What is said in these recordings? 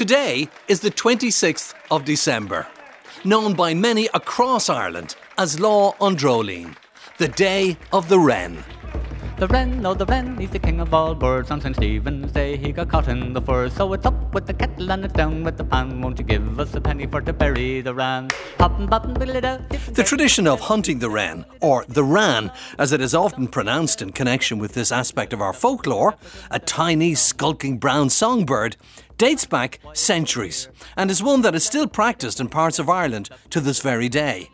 Today is the 26th of December, known by many across Ireland as Lá an Dreoilín, the day of the wren. The wren, oh the wren, he's the king of all birds. On St. Stephen's Day he got caught in the fur. So it's up with the kettle and it's down with the pan. Won't you give us a penny for to bury the wren? The tradition of hunting the wren, or the wran, as it is often pronounced in connection with this aspect of our folklore, a tiny, skulking brown songbird, dates back centuries and is one that is still practiced in parts of Ireland to this very day.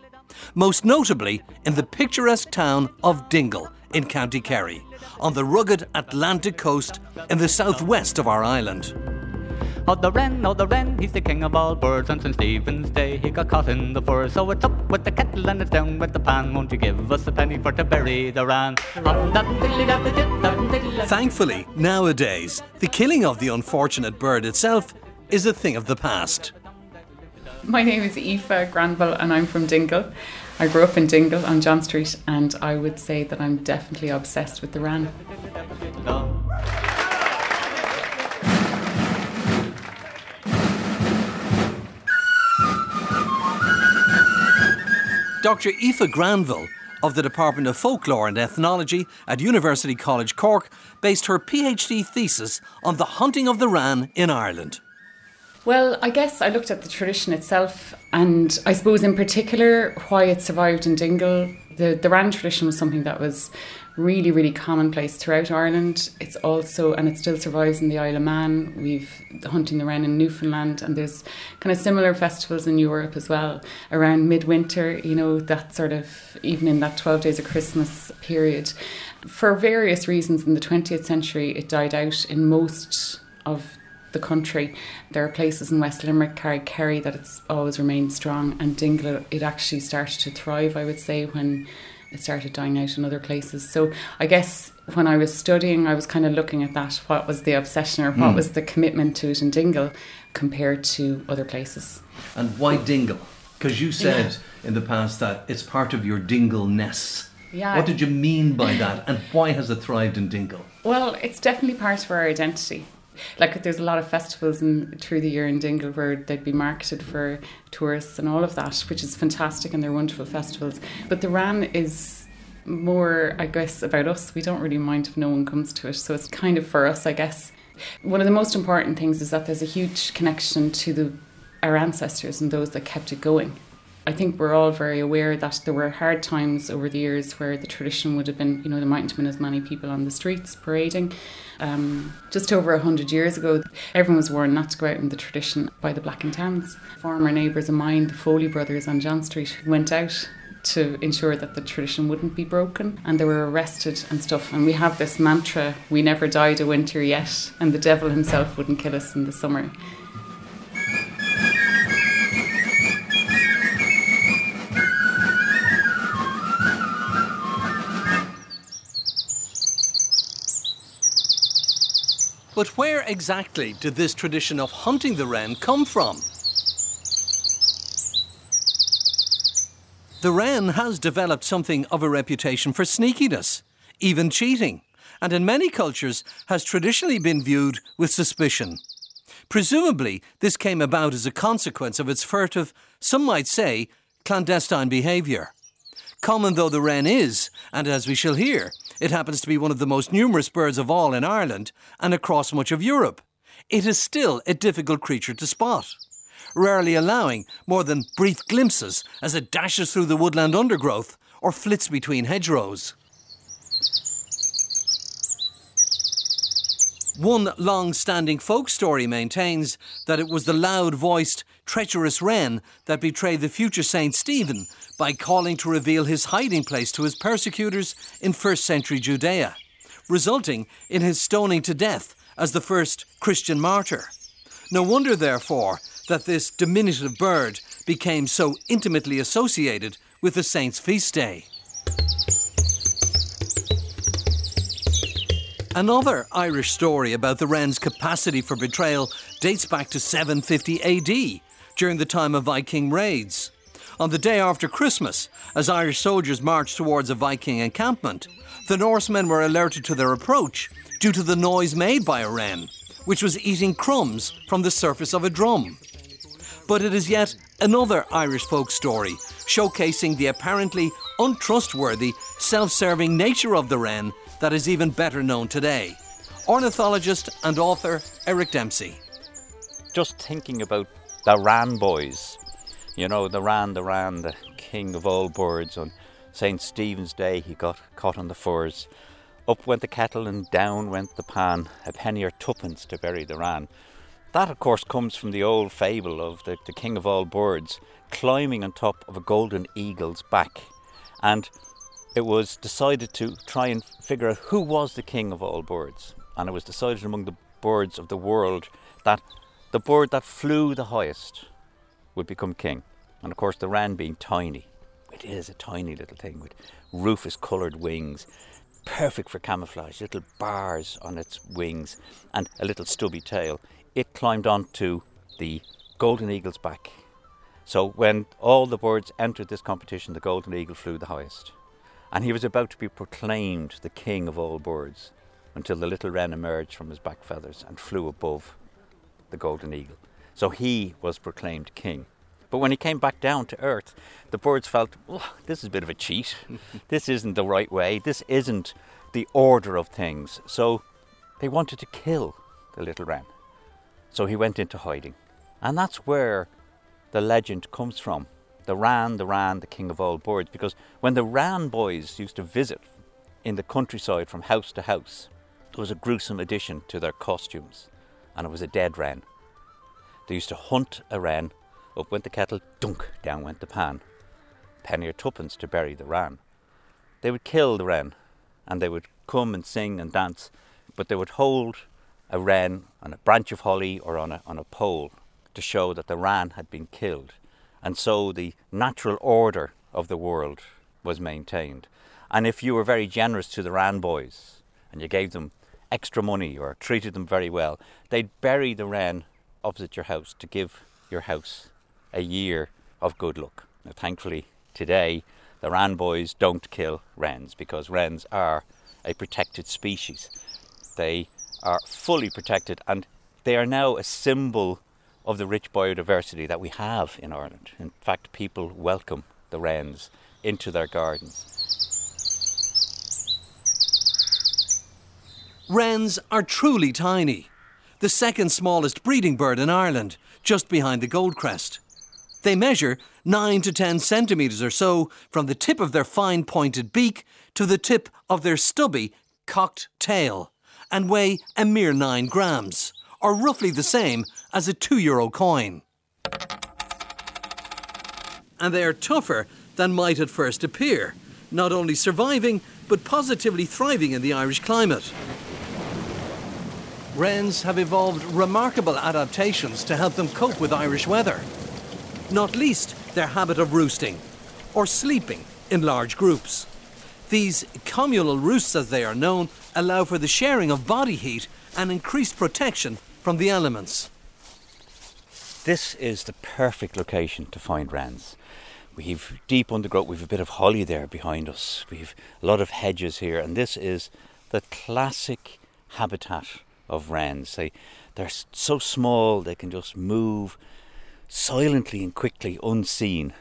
Most notably in the picturesque town of Dingle in County Kerry, on the rugged Atlantic coast in the southwest of our island. Oh, the wren, oh, the wren, he's the king of all birds. On St. Stephen's Day he got caught in the fur. So it's up with the kettle and it's down with the pan. Won't you give us a penny for to bury the wren? Thankfully, nowadays, the killing of the unfortunate bird itself is a thing of the past. My name is Aoife Granville and I'm from Dingle. I grew up in Dingle on John Street and I would say that I'm definitely obsessed with the wren. Dr. Aoife Granville of the Department of Folklore and Ethnology at University College Cork based her PhD thesis on the hunting of the wran in Ireland. Well, I guess I looked at the tradition itself, and I suppose in particular why it survived in Dingle. The the wran tradition was something that was really, really commonplace throughout Ireland. It's also, and it still survives in the Isle of Man. We've hunting the wren in Newfoundland, and there's kind of similar festivals in Europe as well around midwinter. You know, that sort of even in that twelve days of Christmas period. For various reasons, in the twentieth century, it died out in most of the country. There are places in West Limerick, Carrick, Kerry that it's always remained strong, and Dingle it actually started to thrive. I would say when it started dying out in other places. So I guess when I was studying, I was kind of looking at that. What was the obsession or what mm. was the commitment to it in Dingle compared to other places? And why Dingle? Because you said yeah. in the past that it's part of your Dingle ness. Yeah. What did you mean by that, and why has it thrived in Dingle? Well, it's definitely part of our identity. Like there's a lot of festivals in, through the year in Dingle where they'd be marketed for tourists and all of that, which is fantastic and they're wonderful festivals. But the Wran is more, I guess, about us. We don't really mind if no one comes to it. So it's kind of for us, I guess. One of the most important things is that there's a huge connection to the our ancestors and those that kept it going. I think we're all very aware that there were hard times over the years where the tradition would have been, you know, there mightn't have been as many people on the streets parading. Um, just over a hundred years ago, everyone was warned not to go out in the tradition by the Black and Tans. Former neighbours of mine, the Foley brothers on John Street, went out to ensure that the tradition wouldn't be broken and they were arrested and stuff and we have this mantra we never died a winter yet and the devil himself wouldn't kill us in the summer But where exactly did this tradition of hunting the wren come from? The wren has developed something of a reputation for sneakiness, even cheating, and in many cultures has traditionally been viewed with suspicion. Presumably, this came about as a consequence of its furtive, some might say, clandestine behaviour. Common though the wren is, and as we shall hear, it happens to be one of the most numerous birds of all in Ireland and across much of Europe. It is still a difficult creature to spot, rarely allowing more than brief glimpses as it dashes through the woodland undergrowth or flits between hedgerows. One long standing folk story maintains that it was the loud voiced, treacherous wren that betrayed the future Saint Stephen by calling to reveal his hiding place to his persecutors in first century Judea, resulting in his stoning to death as the first Christian martyr. No wonder, therefore, that this diminutive bird became so intimately associated with the saint's feast day. Another Irish story about the wren's capacity for betrayal dates back to 750 AD, during the time of Viking raids. On the day after Christmas, as Irish soldiers marched towards a Viking encampment, the Norsemen were alerted to their approach due to the noise made by a wren, which was eating crumbs from the surface of a drum. But it is yet another Irish folk story showcasing the apparently untrustworthy, self serving nature of the wren that is even better known today. Ornithologist and author Eric Dempsey. Just thinking about the Wran boys, you know, the Wran, the Wran, the king of all birds. On St. Stephen's Day, he got caught on the furze. Up went the kettle and down went the pan, a penny or twopence to bury the Wran. That, of course, comes from the old fable of the, the king of all birds climbing on top of a golden eagle's back. And it was decided to try and figure out who was the king of all birds. And it was decided among the birds of the world that the bird that flew the highest would become king. And of course, the wren being tiny, it is a tiny little thing with rufous coloured wings, perfect for camouflage, little bars on its wings, and a little stubby tail. It climbed onto the golden eagle's back. So when all the birds entered this competition, the golden eagle flew the highest. And he was about to be proclaimed the king of all birds until the little wren emerged from his back feathers and flew above the golden eagle. So he was proclaimed king. But when he came back down to earth, the birds felt, oh, this is a bit of a cheat. this isn't the right way. This isn't the order of things. So they wanted to kill the little wren. So he went into hiding. And that's where the legend comes from. The Wran, the Wran, the king of all birds. Because when the Wran boys used to visit in the countryside from house to house, there was a gruesome addition to their costumes, and it was a dead wren. They used to hunt a wren up went the kettle, dunk, down went the pan. Penny or twopence to bury the wren. They would kill the wren, and they would come and sing and dance, but they would hold a wren on a branch of holly or on a, on a pole to show that the wren had been killed. And so the natural order of the world was maintained. And if you were very generous to the wren boys and you gave them extra money or treated them very well, they'd bury the wren opposite your house to give your house a year of good luck. Now, thankfully, today the Wran boys don't kill wrens because wrens are a protected species. They are fully protected and they are now a symbol of the rich biodiversity that we have in Ireland. In fact, people welcome the wrens into their gardens. Wrens are truly tiny, the second smallest breeding bird in Ireland, just behind the goldcrest. They measure 9 to 10 centimetres or so from the tip of their fine pointed beak to the tip of their stubby, cocked tail and weigh a mere 9 grams, or roughly the same as a 2 euro coin. And they are tougher than might at first appear, not only surviving but positively thriving in the Irish climate. Wrens have evolved remarkable adaptations to help them cope with Irish weather not least their habit of roosting or sleeping in large groups. These communal roosts, as they are known, allow for the sharing of body heat and increased protection from the elements. This is the perfect location to find wrens. We've deep undergrowth, we've a bit of holly there behind us, we've a lot of hedges here, and this is the classic habitat of wrens. They, they're so small, they can just move silently and quickly unseen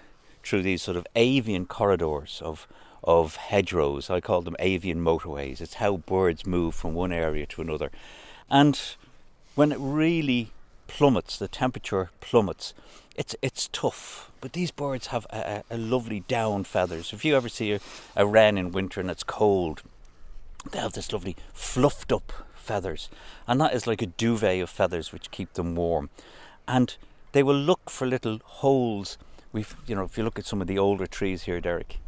through these sort of avian corridors of of hedgerows. I call them avian motorways. It's how birds move from one area to another. And when it really plummets, the temperature plummets, it's it's tough. But these birds have a, a, lovely down feathers. If you ever see a, a wren in winter and it's cold, they have this lovely fluffed up feathers. And that is like a duvet of feathers which keep them warm. And they will look for little holes. We've, you know, if you look at some of the older trees here, Derek,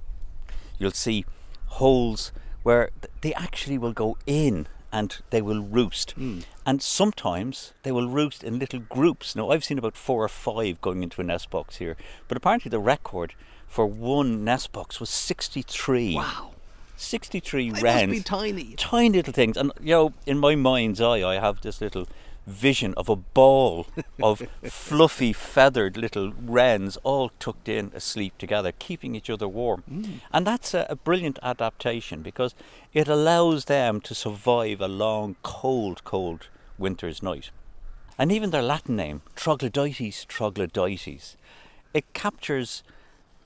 you'll see holes where they actually will go in and they will roost. Mm. And sometimes they will roost in little groups. Now, I've seen about four or five going into a nest box here, but apparently the record for one nest box was 63. Wow. 63 they wrens. Tiny. Tiny little things. And, you know, in my mind's eye, I have this little vision of a ball of fluffy, feathered little wrens all tucked in asleep together, keeping each other warm. Mm. And that's a, a, brilliant adaptation because it allows them to survive a long, cold, cold winter's night. And even their Latin name, Troglodytes troglodytes, it captures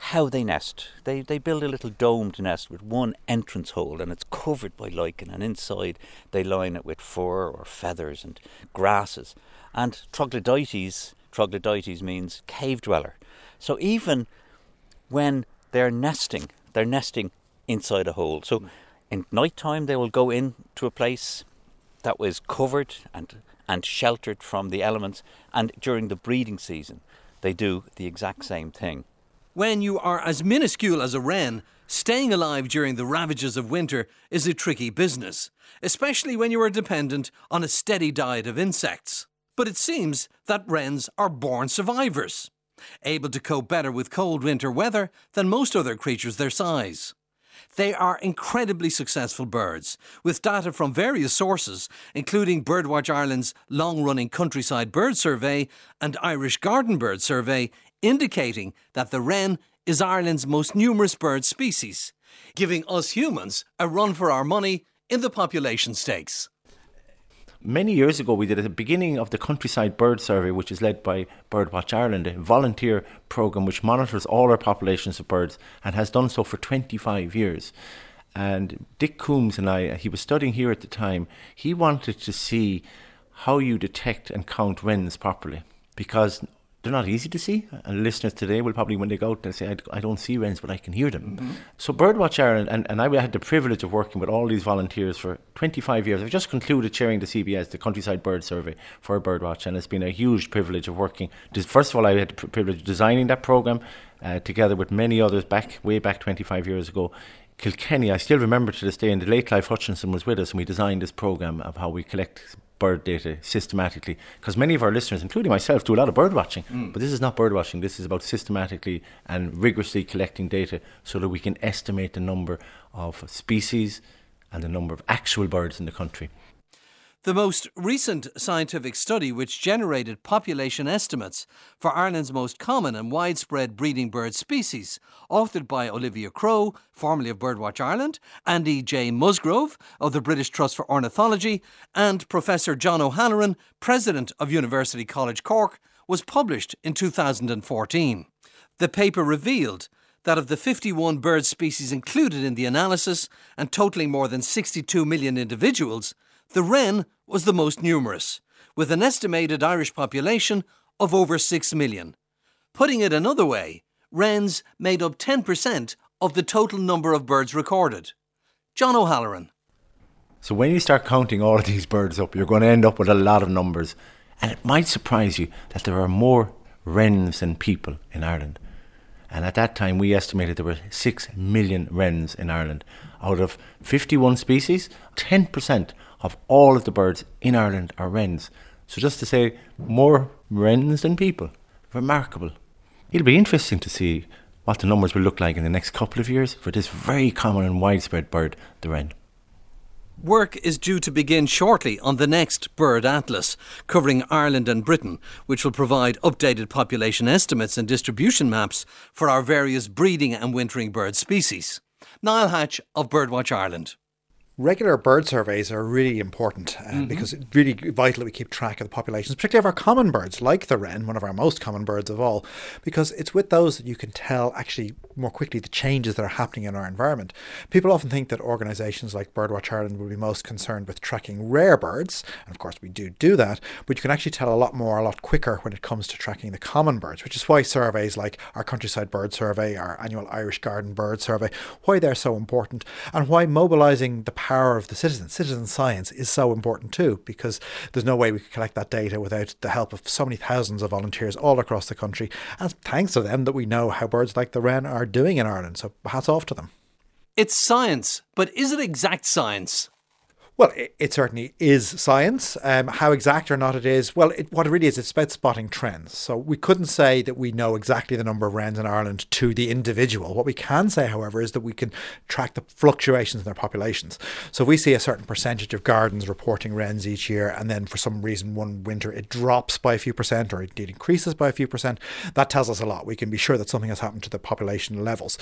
how they nest. They, they build a little domed nest with one entrance hole and it's covered by lichen, and inside they line it with fur or feathers and grasses. And troglodytes, troglodytes means cave dweller. So even when they're nesting, they're nesting inside a hole. So in night time they will go into a place that was covered and and sheltered from the elements and during the breeding season they do the exact same thing. When you are as minuscule as a wren, staying alive during the ravages of winter is a tricky business, especially when you are dependent on a steady diet of insects. But it seems that wrens are born survivors, able to cope better with cold winter weather than most other creatures their size. They are incredibly successful birds, with data from various sources, including Birdwatch Ireland's long running Countryside Bird Survey and Irish Garden Bird Survey, indicating that the wren is Ireland's most numerous bird species, giving us humans a run for our money in the population stakes. Many years ago, we did at the beginning of the Countryside Bird Survey, which is led by Birdwatch Ireland, a volunteer programme which monitors all our populations of birds and has done so for 25 years. And Dick Coombes and I, he was studying here at the time, he wanted to see how you detect and count wrens properly because they're not easy to see. And listeners today will probably, when they go out, they'll say, I, I don't see wrens, but I can hear them. Mm-hmm. So Birdwatch Ireland, and, and I had the privilege of working with all these volunteers for 25 years. I've just concluded chairing the CBS, the Countryside Bird Survey for Birdwatch, and it's been a huge privilege of working. First of all, I had the privilege of designing that programme uh, together with many others back, way back 25 years ago. Kilkenny, I still remember to this day, and the late Clive Hutchinson was with us, and we designed this programme of how we collect bird data systematically because many of our listeners, including myself, do a lot of bird watching. Mm. But this is not bird watching. This is about systematically and rigorously collecting data so that we can estimate the number of species and the number of actual birds in the country. The most recent scientific study, which generated population estimates for Ireland's most common and widespread breeding bird species, authored by Olivia Crowe, formerly of Birdwatch Ireland, Andy J. Musgrove of the British Trust for Ornithology, and Professor John O'Halloran, President of University College Cork, was published in 2014. The paper revealed that of the 51 bird species included in the analysis and totaling more than 62 million individuals, the wren was the most numerous, with an estimated Irish population of over 6 million. Putting it another way, wrens made up 10% of the total number of birds recorded. John O'Halloran. So when you start counting all of these birds up, you're going to end up with a lot of numbers. And it might surprise you that there are more wrens than people in Ireland. And at that time, we estimated there were 6 million wrens in Ireland. Out of 51 species, 10% of all of the birds in Ireland are wrens. So just to say, more wrens than people. Remarkable. It'll be interesting to see what the numbers will look like in the next couple of years for this very common and widespread bird, the wren. Work is due to begin shortly on the next Bird Atlas, covering Ireland and Britain, which will provide updated population estimates and distribution maps for our various breeding and wintering bird species. Niall Hatch of Birdwatch Ireland regular bird surveys are really important uh, mm-hmm. because it's really vital that we keep track of the populations, particularly of our common birds, like the wren, one of our most common birds of all, because it's with those that you can tell actually more quickly the changes that are happening in our environment. People often think that organisations like Birdwatch Ireland will be most concerned with tracking rare birds, and of course we do do that, but you can actually tell a lot more, a lot quicker when it comes to tracking the common birds, which is why surveys like our Countryside Bird Survey, our annual Irish Garden Bird Survey, why they're so important, and why mobilising the power of the citizen, citizen science, is so important too, because there's no way we could collect that data without the help of so many thousands of volunteers all across the country. And thanks to them that we know how birds like the wren are doing in Ireland. So hats off to them. It's science, but is it exact science? Well, it, certainly is science. Um, how exact or not it is, well, it, what it really is, it's about spotting trends. So we couldn't say that we know exactly the number of wrens in Ireland to the individual. What we can say, however, is that we can track the fluctuations in their populations. So if we see a certain percentage of gardens reporting wrens each year, and then for some reason one winter it drops by a few percent or indeed increases by a few percent, that tells us a lot. We can be sure that something has happened to the population levels.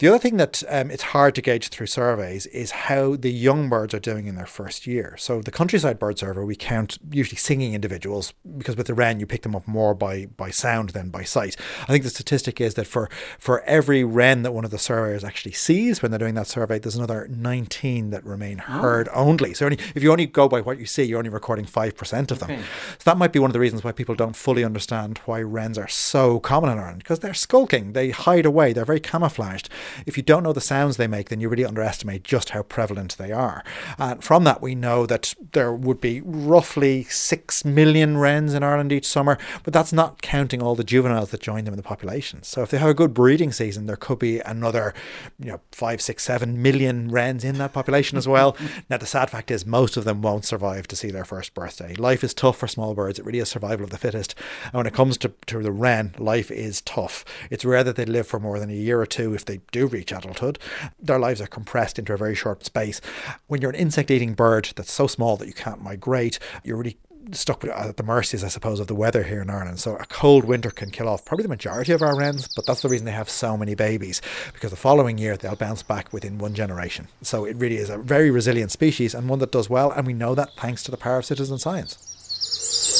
The other thing that um, it's hard to gauge through surveys is how the young birds are doing in their first year. So the countryside bird survey, we count usually singing individuals because with the wren you pick them up more by by sound than by sight. I think the statistic is that for for every wren that one of the surveyors actually sees when they're doing that survey, there's another 19 that remain oh. heard only. So only, if you only go by what you see, you're only recording five percent of them. Okay. So that might be one of the reasons why people don't fully understand why wrens are so common in Ireland because they're skulking, they hide away, they're very camouflaged. If you don't know the sounds they make, then you really underestimate just how prevalent they are. And from that, we know that there would be roughly six million wrens in Ireland each summer, but that's not counting all the juveniles that join them in the population. So if they have a good breeding season, there could be another, you know, five, six, seven million wrens in that population as well. now, the sad fact is most of them won't survive to see their first birthday. Life is tough for small birds. It really is survival of the fittest. And when it comes to, to the wren, life is tough. It's rare that they live for more than a year or two if they do reach adulthood. Their lives are compressed into a very short space. When you're an insect eating bird that's so small that you can't migrate, you're really stuck at the mercies, I suppose, of the weather here in Ireland. So a cold winter can kill off probably the majority of our wrens, but that's the reason they have so many babies because the following year they'll bounce back within one generation. So it really is a very resilient species and one that does well, and we know that thanks to the power of citizen science.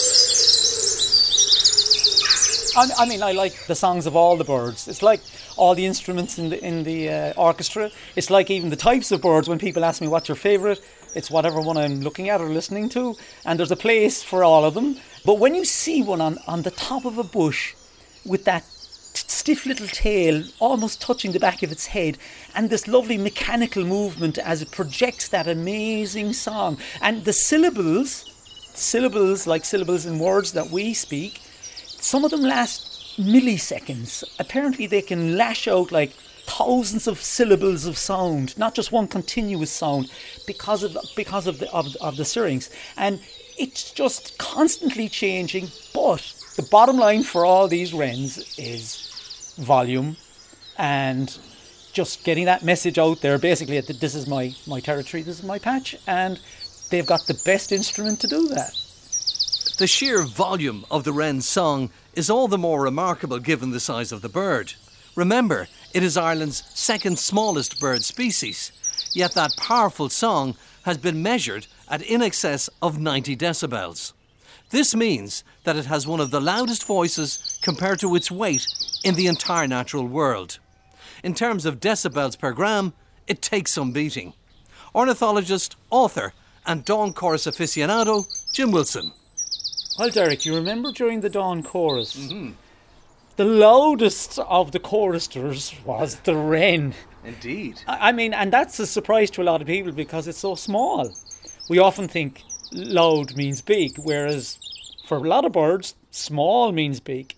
I, I mean, I like the songs of all the birds. It's like all the instruments in the in the uh, orchestra. It's like even the types of birds. When people ask me what's your favourite, it's whatever one I'm looking at or listening to, and there's a place for all of them. But when you see one on on the top of a bush with that stiff little tail almost touching the back of its head and this lovely mechanical movement as it projects that amazing song and the syllables syllables like syllables in words that we speak some of them last milliseconds. Apparently, they can lash out like thousands of syllables of sound, not just one continuous sound, because of because of the of, of the syrinx, and it's just constantly changing. But the bottom line for all these wrens is volume, and just getting that message out there. Basically, this is my my territory, this is my patch, and they've got the best instrument to do that. The sheer volume of the wren's song is all the more remarkable given the size of the bird. Remember, it is Ireland's second smallest bird species, yet that powerful song has been measured at in excess of 90 decibels. This means that it has one of the loudest voices compared to its weight in the entire natural world. In terms of decibels per gram, it takes some beating. Ornithologist, author, and dawn chorus aficionado, Jim Wilson. Well, Derek, you remember during the dawn chorus, mm-hmm. the loudest of the choristers was the wren. Indeed. I I mean, and that's a surprise to a lot of people because it's so small. We often think loud means big, whereas for a lot of birds, small means big.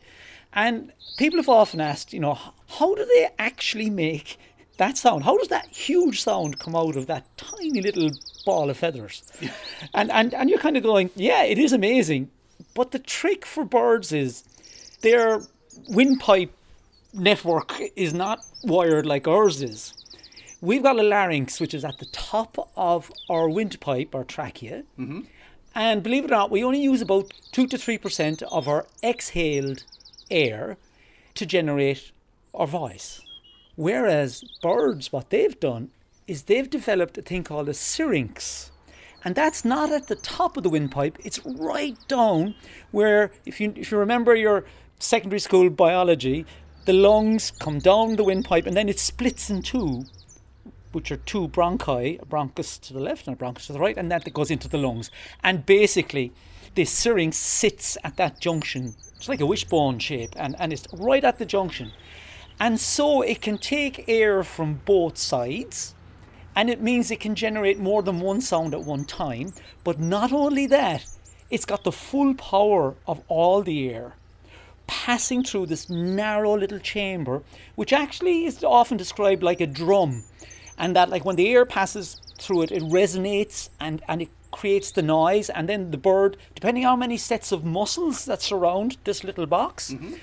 And people have often asked, you know, how do they actually make that sound? How does that huge sound come out of that tiny little ball of feathers? and, and, and you're kind of going, yeah, it is amazing. But the trick for birds is their windpipe network is not wired like ours is. We've got a larynx which is at the top of our windpipe, our trachea. Mm-hmm. And believe it or not, we only use about 2 to 3% of our exhaled air to generate our voice. Whereas birds, what they've done is they've developed a thing called a syrinx. And that's not at the top of the windpipe, it's right down where, if you, if you remember your secondary school biology, the lungs come down the windpipe and then it splits in two which are two bronchi, a bronchus to the left and a bronchus to the right, and that goes into the lungs. And basically, this syrinx sits at that junction. It's like a wishbone shape, and, and it's right at the junction. And so it can take air from both sides, and it means it can generate more than one sound at one time. But not only that, it's got the full power of all the air passing through this narrow little chamber, which actually is often described like a drum. And that, like, when the air passes through it, it resonates and, and it creates the noise. And then the bird, depending on how many sets of muscles that surround this little box, mm-hmm.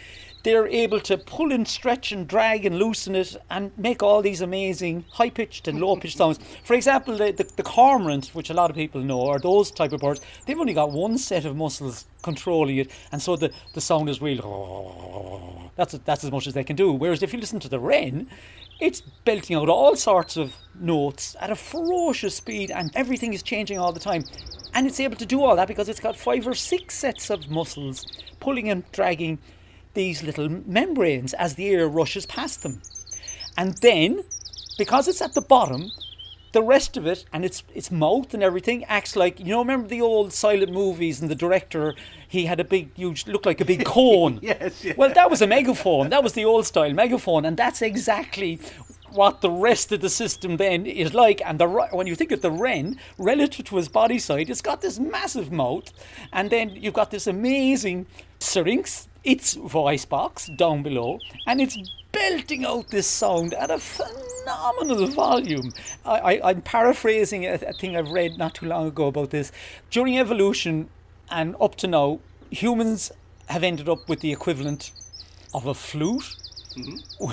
They're able to pull and stretch and drag and loosen it and make all these amazing high pitched and low pitched sounds. For example, the, the, the cormorant, which a lot of people know, or those type of birds, they've only got one set of muscles controlling it, and so the, the sound is real. That's that's as much as they can do. Whereas if you listen to the wren, it's belting out all sorts of notes at a ferocious speed, and everything is changing all the time. And it's able to do all that because it's got five or six sets of muscles pulling and dragging these little membranes as the air rushes past them. And then, because it's at the bottom, the rest of it and its its mouth and everything acts like you know remember the old silent movies and the director he had a big huge looked like a big cone? Yes, yeah. well that was a megaphone. That was the old style megaphone. And that's exactly what the rest of the system then is like. And the when you think of the wren relative to his body side it's got this massive mouth. And then you've got this amazing syrinx its voice box down below and it's belting out this sound at a phenomenal volume. I, I, I'm paraphrasing a, a thing I've read not too long ago about this. During evolution and up to now, humans have ended up with the equivalent of a flute. Mm-hmm.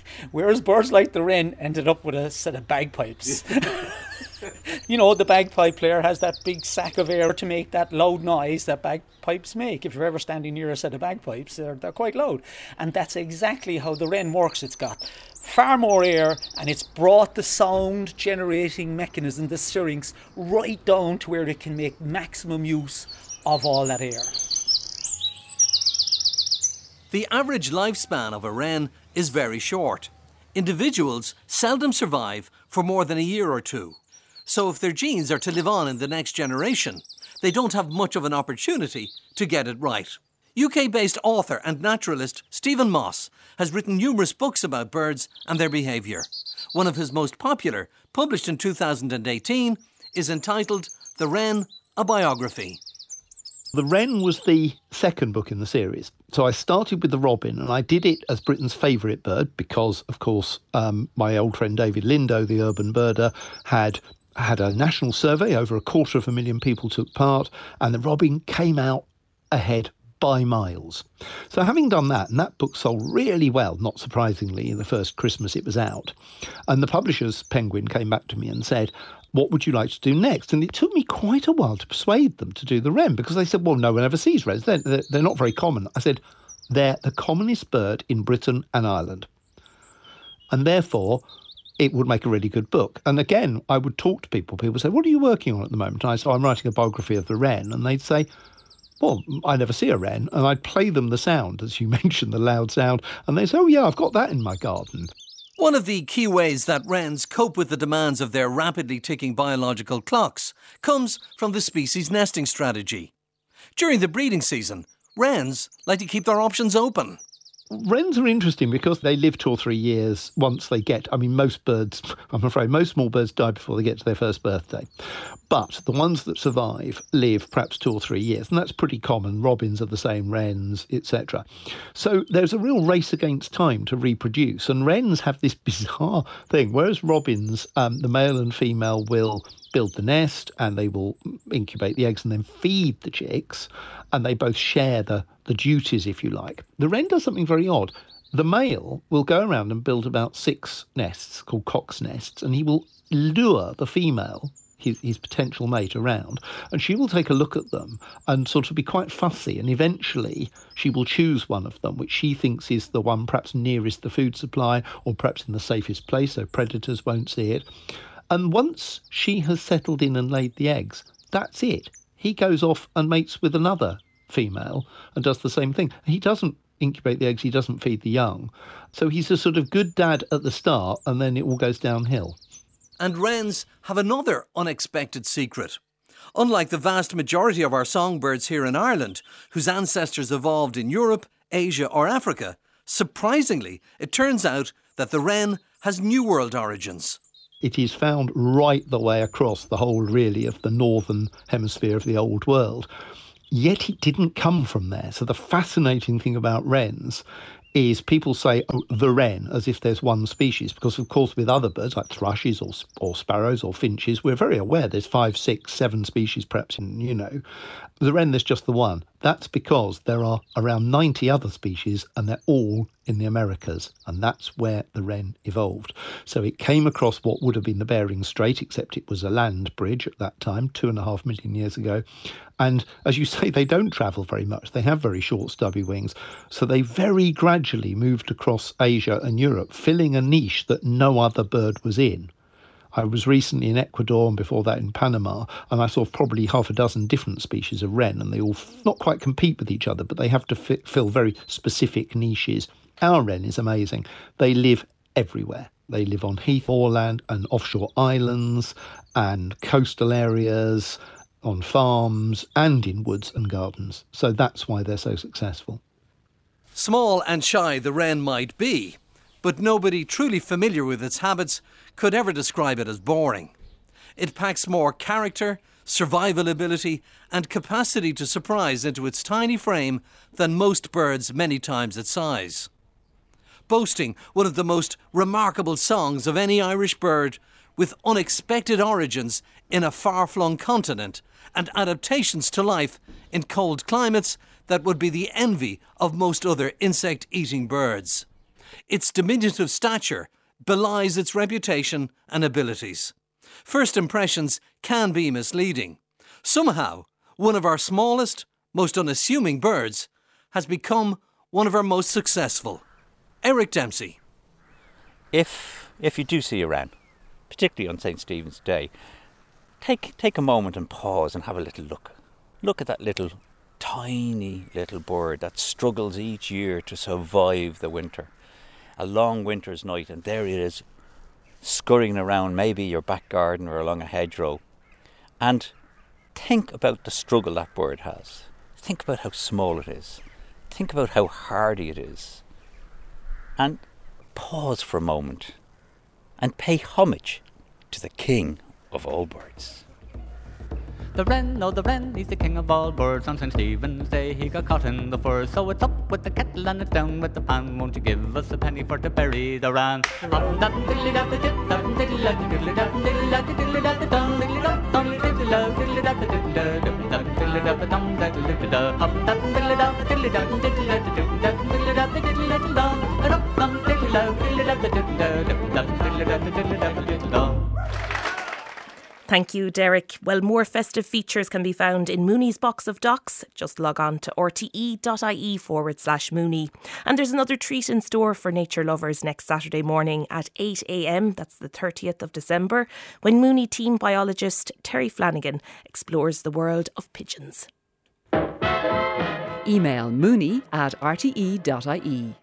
Whereas birds like the wren ended up with a set of bagpipes. you know, the bagpipe player has that big sack of air to make that loud noise that bagpipes make. If you're ever standing near a set of bagpipes, they're, they're quite loud. And that's exactly how the wren works. It's got far more air and it's brought the sound generating mechanism, the syrinx, right down to where it can make maximum use of all that air. The average lifespan of a wren is very short. Individuals seldom survive for more than a year or two. So, if their genes are to live on in the next generation, they don't have much of an opportunity to get it right. UK based author and naturalist Stephen Moss has written numerous books about birds and their behaviour. One of his most popular, published in 2018, is entitled The Wren, a Biography. The Wren was the second book in the series. So I started with the Robin, and I did it as Britain's favourite bird because, of course, um, my old friend David Lindo, the urban birder, had had a national survey. Over a quarter of a million people took part, and the Robin came out ahead by miles. So, having done that, and that book sold really well, not surprisingly, in the first Christmas it was out. And the publishers, Penguin, came back to me and said, What would you like to do next? And it took me quite a while to persuade them to do the wren because they said, Well, no one ever sees wrens. They're, they're, they're not very common. I said, They're the commonest bird in Britain and Ireland. And therefore, it would make a really good book. And again, I would talk to people. People say, What are you working on at the moment? And I oh, I'm writing a biography of the wren. And they'd say, well, I never see a wren. And I'd play them the sound, as you mentioned, the loud sound. And they say, oh, yeah, I've got that in my garden. One of the key ways that wrens cope with the demands of their rapidly ticking biological clocks comes from the species nesting strategy. During the breeding season, wrens like to keep their options open. Wrens are interesting because they live two or three years once they get. I mean, most birds, I'm afraid, most small birds die before they get to their first birthday. But the ones that survive live perhaps two or three years, and that's pretty common. Robins are the same, wrens, etc. So there's a real race against time to reproduce, and wrens have this bizarre thing. Whereas robins, um, the male and female will build the nest and they will incubate the eggs and then feed the chicks, and they both share the, the duties, if you like. The wren does something very odd. The male will go around and build about six nests called cock's nests, and he will lure the female, his, his potential mate, around, and she will take a look at them and sort of be quite fussy. And eventually, she will choose one of them, which she thinks is the one perhaps nearest the food supply or perhaps in the safest place, so predators won't see it. And once she has settled in and laid the eggs, that's it. He goes off and mates with another female and does the same thing. He doesn't incubate the eggs, he doesn't feed the young. So he's a sort of good dad at the start, and then it all goes downhill. And wrens have another unexpected secret. Unlike the vast majority of our songbirds here in Ireland, whose ancestors evolved in Europe, Asia, or Africa, surprisingly, it turns out that the wren has New World origins. It is found right the way across the whole, really, of the northern hemisphere of the old world. Yet it didn't come from there. So the fascinating thing about wrens is people say oh, the wren as if there's one species, because of course with other birds like thrushes or, or sparrows or finches, we're very aware there's five, six, seven species perhaps, in, you know. The wren, there's just the one. That's because there are around 90 other species and they're all in the Americas, and that's where the wren evolved. So it came across what would have been the Bering Strait, except it was a land bridge at that time, two and a half million years ago. And as you say, they don't travel very much. They have very short, stubby wings. So they very gradually moved across Asia and Europe, filling a niche that no other bird was in. I was recently in Ecuador and before that in Panama, and I saw probably half a dozen different species of wren, and they all not quite compete with each other, but they have to fit, fill very specific niches. Our wren is amazing. They live everywhere. They live on heath, moorland, and offshore islands, and coastal areas, on farms, and in woods and gardens. So that's why they're so successful. Small and shy the wren might be, but nobody truly familiar with its habits could ever describe it as boring. It packs more character, survival ability, and capacity to surprise into its tiny frame than most birds many times its size. Boasting one of the most remarkable songs of any Irish bird, with unexpected origins in a far flung continent and adaptations to life in cold climates that would be the envy of most other insect eating birds. Its diminutive stature belies its reputation and abilities. First impressions can be misleading. Somehow, one of our smallest, most unassuming birds has become one of our most successful. Eric Dempsey. If if you do see a wren, particularly on St. Stephen's Day, take take a moment and pause and have a little look. Look at that little tiny little bird that struggles each year to survive the winter a long winter's night, and there it is, scurrying around maybe your back garden or along a hedgerow. And think about the struggle that bird has. Think about how small it is. Think about how hardy it is. And pause for a moment and pay homage to the king of all birds. The wren, oh the wren, he's the king of all birds. On St. Stephen's Day he got caught in the fur. So it's up with the kettle and it's down with the pan. Won't you give us a penny for to bury the wren? Thank you, Derek. Well, more festive features can be found in Mooney's box of docs. Just log on to rte.ie forward slash Mooney. And there's another treat in store for nature lovers next Saturday morning at 8am, that's the 30th of December, when Mooney team biologist Terry Flanagan explores the world of pigeons. Email mooney at rte.ie.